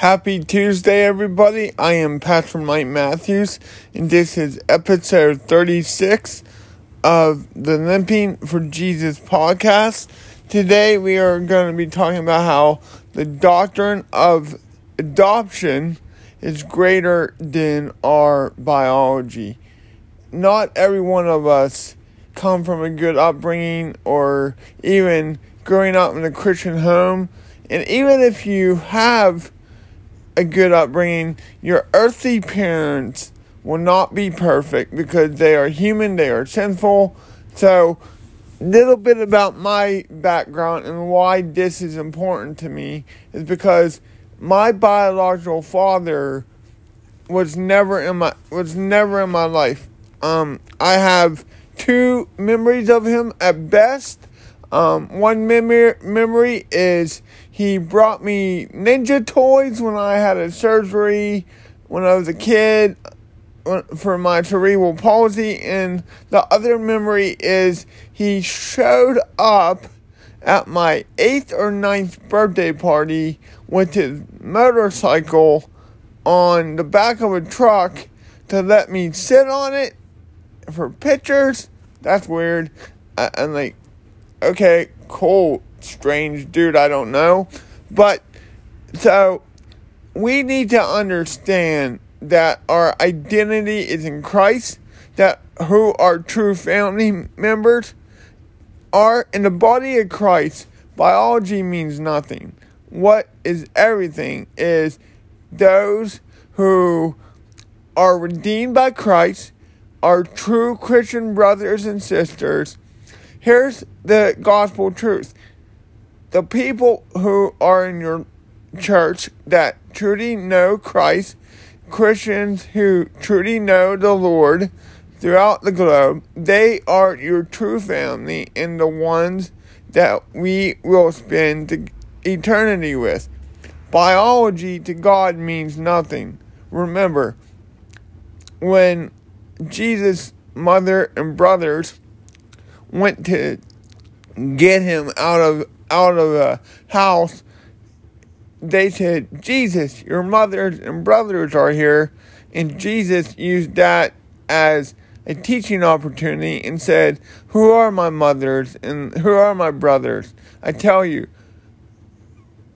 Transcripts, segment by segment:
Happy Tuesday, everybody. I am Patrick Mike Matthews, and this is episode 36 of the Limping for Jesus podcast. Today, we are going to be talking about how the doctrine of adoption is greater than our biology. Not every one of us come from a good upbringing or even growing up in a Christian home. And even if you have a good upbringing, your earthly parents will not be perfect because they are human, they are sinful. So, little bit about my background and why this is important to me is because my biological father was never in my was never in my life. Um, I have two memories of him at best. Um, one memory memory is he brought me ninja toys when I had a surgery when I was a kid uh, for my cerebral palsy, and the other memory is he showed up at my eighth or ninth birthday party with his motorcycle on the back of a truck to let me sit on it for pictures. That's weird. Uh, I, I'm like, okay, cool strange dude I don't know. But so we need to understand that our identity is in Christ, that who our true family members are in the body of Christ. Biology means nothing. What is everything is those who are redeemed by Christ, are true Christian brothers and sisters. Here's the gospel truth the people who are in your church that truly know Christ, Christians who truly know the Lord throughout the globe, they are your true family and the ones that we will spend eternity with. Biology to God means nothing. Remember, when Jesus' mother and brothers went to get him out of out of the house, they said, Jesus, your mothers and brothers are here. And Jesus used that as a teaching opportunity and said, Who are my mothers and who are my brothers? I tell you,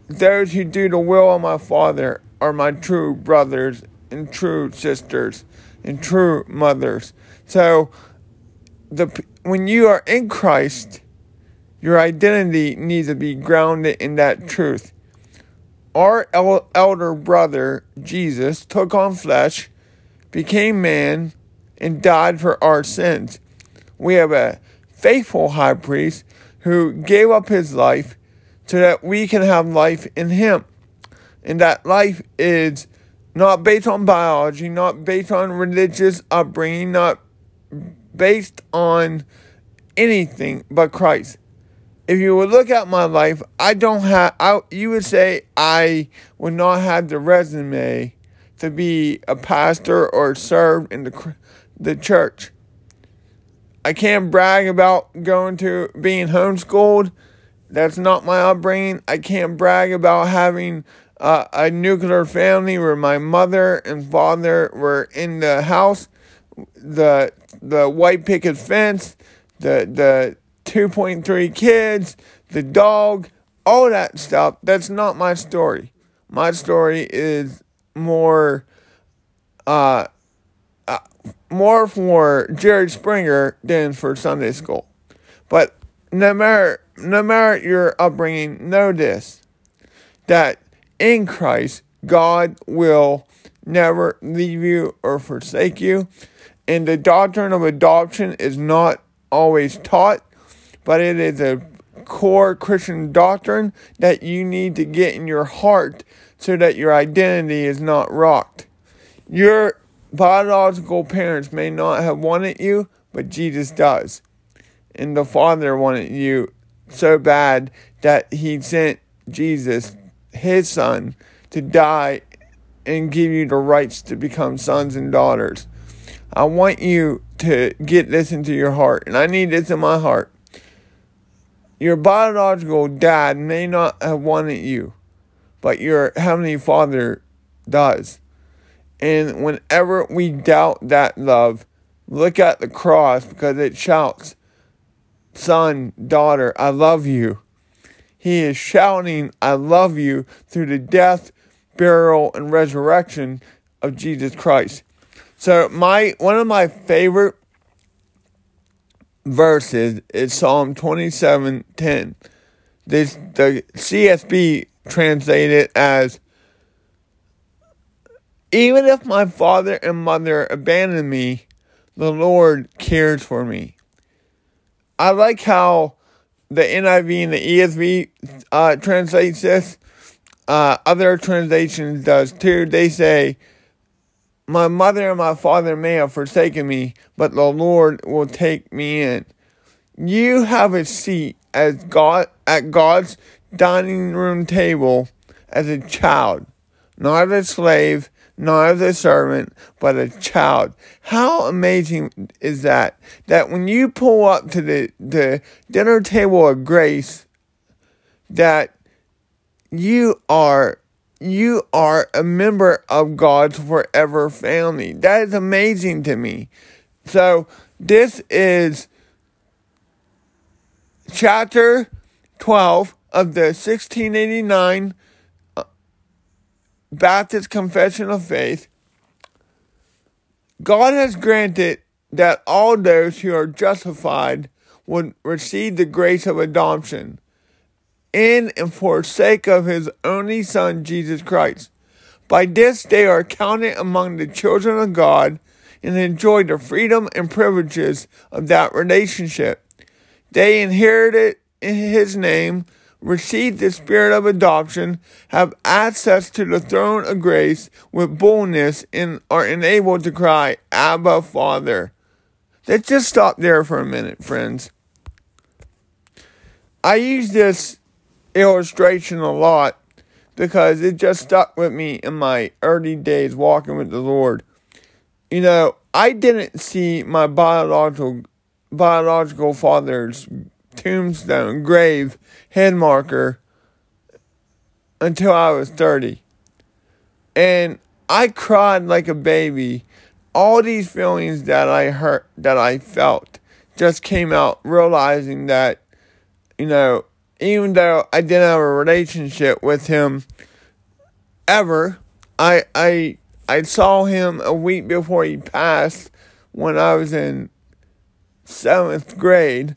those who do the will of my Father are my true brothers and true sisters and true mothers. So, the when you are in Christ, your identity needs to be grounded in that truth. Our el- elder brother, Jesus, took on flesh, became man, and died for our sins. We have a faithful high priest who gave up his life so that we can have life in him. And that life is not based on biology, not based on religious upbringing, not based on anything but Christ if you would look at my life, I don't have. I you would say I would not have the resume to be a pastor or serve in the the church. I can't brag about going to being homeschooled. That's not my upbringing. I can't brag about having uh, a nuclear family where my mother and father were in the house, the the white picket fence, the the 2.3 kids, the dog, all that stuff. That's not my story. My story is more uh, uh more for Jerry Springer than for Sunday school. But no matter no matter your upbringing, know this that in Christ God will never leave you or forsake you. And the doctrine of adoption is not always taught but it is a core Christian doctrine that you need to get in your heart so that your identity is not rocked. Your biological parents may not have wanted you, but Jesus does. And the Father wanted you so bad that He sent Jesus, His Son, to die and give you the rights to become sons and daughters. I want you to get this into your heart, and I need this in my heart. Your biological dad may not have wanted you, but your Heavenly Father does. And whenever we doubt that love, look at the cross because it shouts, Son, daughter, I love you. He is shouting, I love you through the death, burial, and resurrection of Jesus Christ. So my one of my favorite verses is Psalm twenty seven ten. This the CSB translated as even if my father and mother abandon me, the Lord cares for me. I like how the NIV and the ESV uh, translates this. Uh, other translations does too. They say, "My mother and my father may have forsaken me, but the Lord will take me in." You have a seat as God at God's dining room table as a child, not a slave, not as a servant, but a child. How amazing is that? That when you pull up to the, the dinner table of grace, that you are you are a member of God's forever family. That is amazing to me. So this is chapter 12 of the 1689 uh, Baptist Confession of Faith, God has granted that all those who are justified would receive the grace of adoption in and for sake of his only Son, Jesus Christ. By this they are counted among the children of God and enjoy the freedom and privileges of that relationship. They inherited in his name receive the spirit of adoption, have access to the throne of grace with boldness, and are enabled to cry, Abba, Father. Let's just stop there for a minute, friends. I use this illustration a lot because it just stuck with me in my early days walking with the Lord. You know, I didn't see my biological biological father's tombstone, grave, head marker until I was 30. And I cried like a baby. All these feelings that I hurt, that I felt, just came out realizing that, you know, even though I didn't have a relationship with him ever, I I I saw him a week before he passed when I was in seventh grade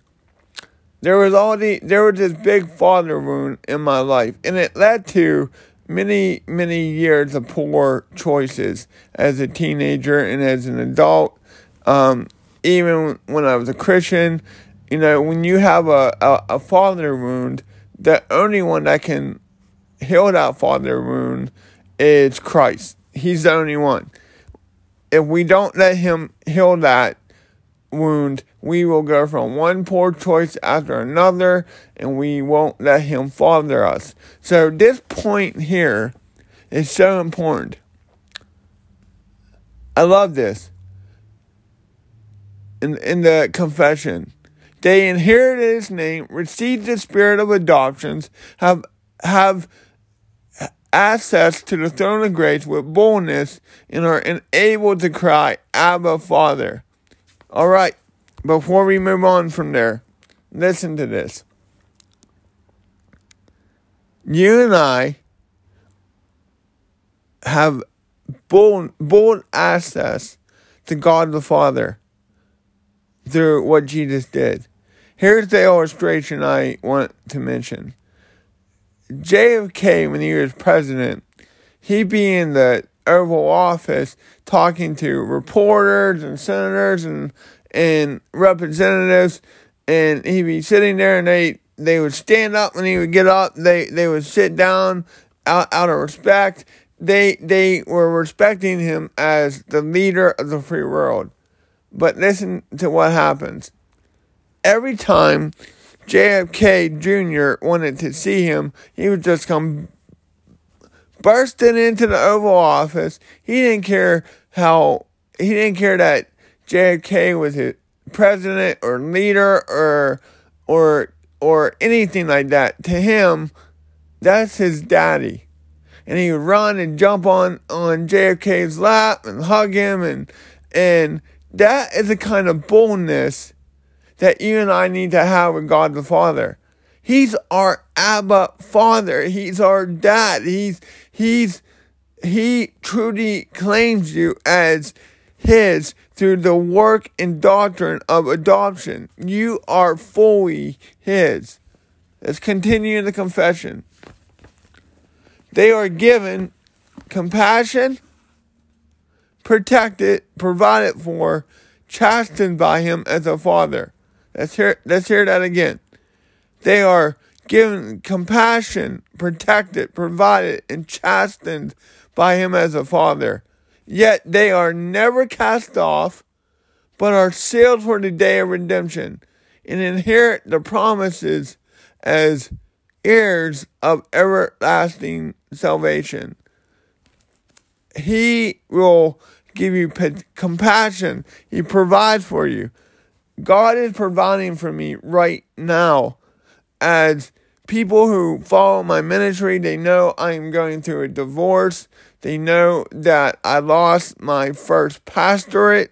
there was all the there was this big father wound in my life, and it led to many many years of poor choices as a teenager and as an adult. Um, even when I was a Christian, you know, when you have a, a, a father wound, the only one that can heal that father wound is Christ. He's the only one. If we don't let him heal that, wound, we will go from one poor choice after another, and we won't let him father us. So, this point here is so important. I love this. In, in the confession, they inherited his name, received the spirit of adoptions, have have access to the throne of grace with boldness, and are enabled to cry, Abba, Father. All right, before we move on from there, listen to this. You and I have bold, bold access to God the Father through what Jesus did. Here's the illustration I want to mention. JFK, when he was president, he being the Oval Office talking to reporters and senators and and representatives, and he'd be sitting there, and they they would stand up when he would get up. They they would sit down out out of respect. They they were respecting him as the leader of the free world. But listen to what happens. Every time JFK Jr. wanted to see him, he would just come bursting into the Oval Office. He didn't care how he didn't care that JFK was a president or leader or or or anything like that. To him, that's his daddy. and he would run and jump on, on JFK's lap and hug him and, and that is the kind of boldness that you and I need to have with God the Father. He's our Abba Father. He's our dad. He's, he's, he truly claims you as his through the work and doctrine of adoption. You are fully his. Let's continue in the confession. They are given compassion, protected, provided for, chastened by him as a father. Let's hear, let's hear that again. They are given compassion, protected, provided, and chastened by him as a father. Yet they are never cast off, but are sealed for the day of redemption and inherit the promises as heirs of everlasting salvation. He will give you compassion. He provides for you. God is providing for me right now as people who follow my ministry, they know I am going through a divorce. They know that I lost my first pastorate.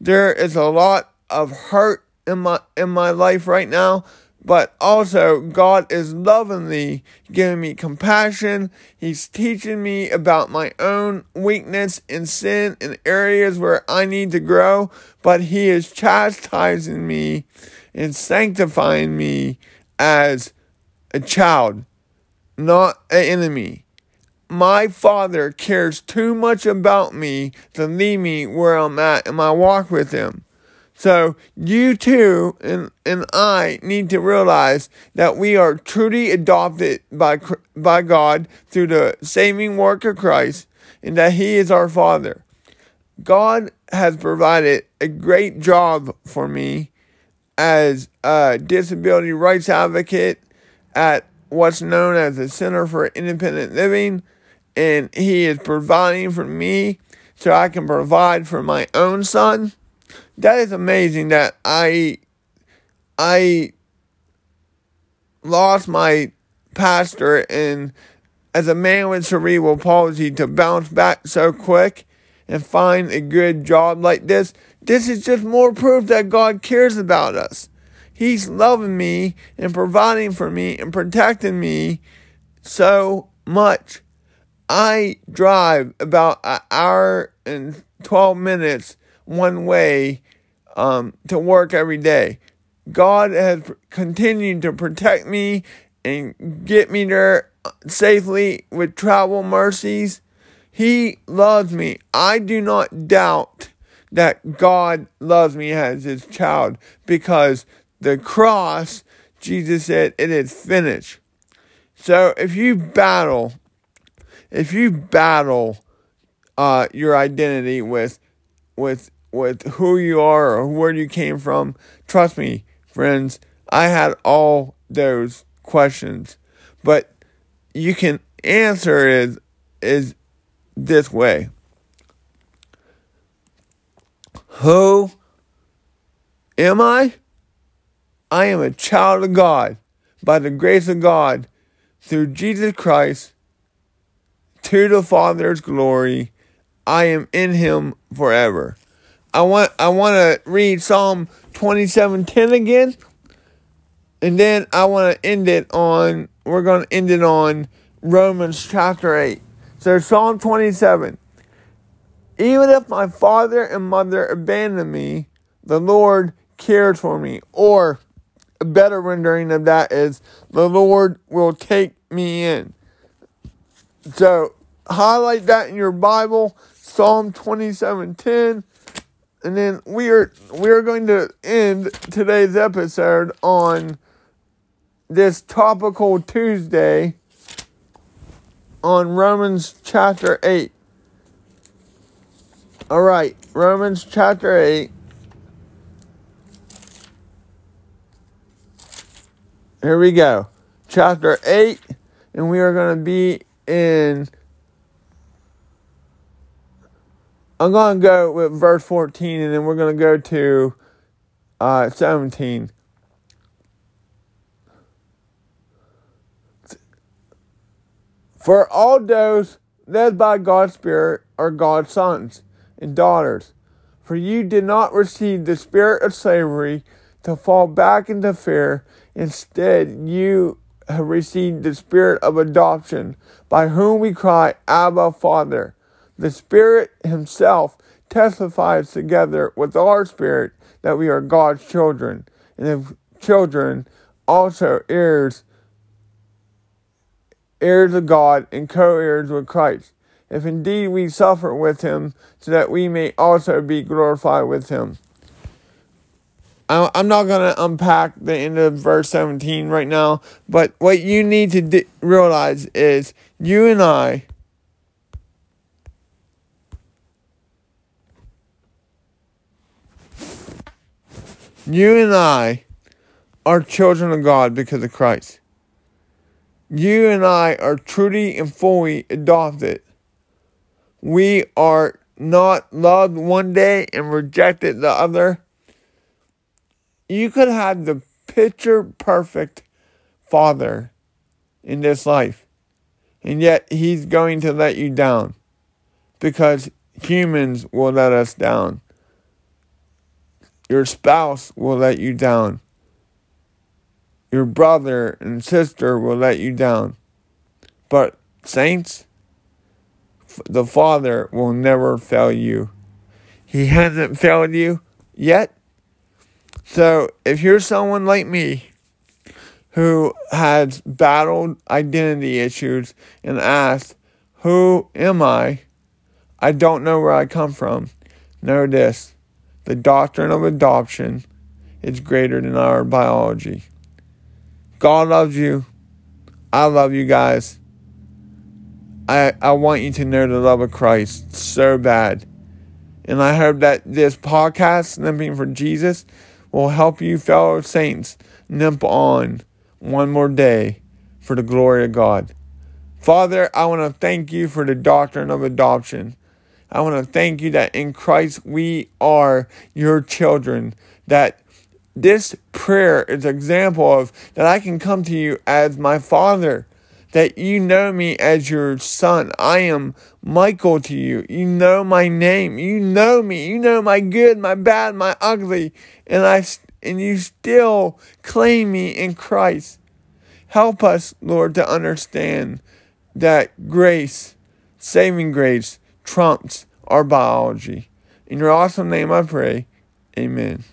There is a lot of hurt in my in my life right now but also God is lovingly giving me compassion. He's teaching me about my own weakness and sin in areas where I need to grow, but He is chastising me and sanctifying me as a child, not an enemy. My Father cares too much about me to leave me where I'm at in my walk with Him. So you too and, and I need to realize that we are truly adopted by, by God through the saving work of Christ and that He is our Father. God has provided a great job for me as a disability rights advocate at what's known as the Center for Independent Living, and He is providing for me so I can provide for my own son that is amazing that I I lost my pastor and as a man with cerebral palsy to bounce back so quick and find a good job like this, this is just more proof that God cares about us. He's loving me and providing for me and protecting me so much. I drive about an hour and 12 minutes one way um, to work every day. God has continued to protect me and get me there safely with travel mercies. He loves me. I do not doubt that God loves me as his child because the cross, Jesus said, it is finished. So if you battle, if you battle uh, your identity with with with who you are or where you came from. Trust me, friends, I had all those questions, but you can answer is is this way. Who am I? I am a child of God by the grace of God through Jesus Christ to the Father's glory. I am in him forever. I want I want to read Psalm 27:10 again. And then I want to end it on we're going to end it on Romans chapter 8. So Psalm 27. Even if my father and mother abandon me, the Lord cares for me. Or a better rendering of that is the Lord will take me in. So highlight that in your Bible, Psalm 27:10. And then we are we are going to end today's episode on this topical Tuesday on Romans chapter 8. All right, Romans chapter 8. Here we go. Chapter 8 and we are going to be in I'm going to go with verse 14 and then we're going to go to uh, 17. For all those led by God's Spirit are God's sons and daughters. For you did not receive the spirit of slavery to fall back into fear. Instead, you have received the spirit of adoption, by whom we cry, Abba, Father. The Spirit Himself testifies together with our spirit that we are God's children, and if children, also heirs, heirs of God and co-heirs with Christ if indeed we suffer with him, so that we may also be glorified with him. I'm not going to unpack the end of verse 17 right now, but what you need to realize is you and I. You and I are children of God because of Christ. You and I are truly and fully adopted we are not loved one day and rejected the other. You could have the picture perfect father in this life, and yet he's going to let you down because humans will let us down. Your spouse will let you down. Your brother and sister will let you down. But, saints, the Father will never fail you. He hasn't failed you yet. So if you're someone like me who has battled identity issues and asked, Who am I? I don't know where I come from. Know this the doctrine of adoption is greater than our biology. God loves you. I love you guys. I, I want you to know the love of Christ so bad. And I hope that this podcast, Limping for Jesus, will help you, fellow saints, limp on one more day for the glory of God. Father, I want to thank you for the doctrine of adoption. I want to thank you that in Christ we are your children, that this prayer is an example of that I can come to you as my father that you know me as your son. I am Michael to you. You know my name. You know me. You know my good, my bad, my ugly, and I and you still claim me in Christ. Help us, Lord, to understand that grace, saving grace, trumps our biology. In your awesome name I pray. Amen.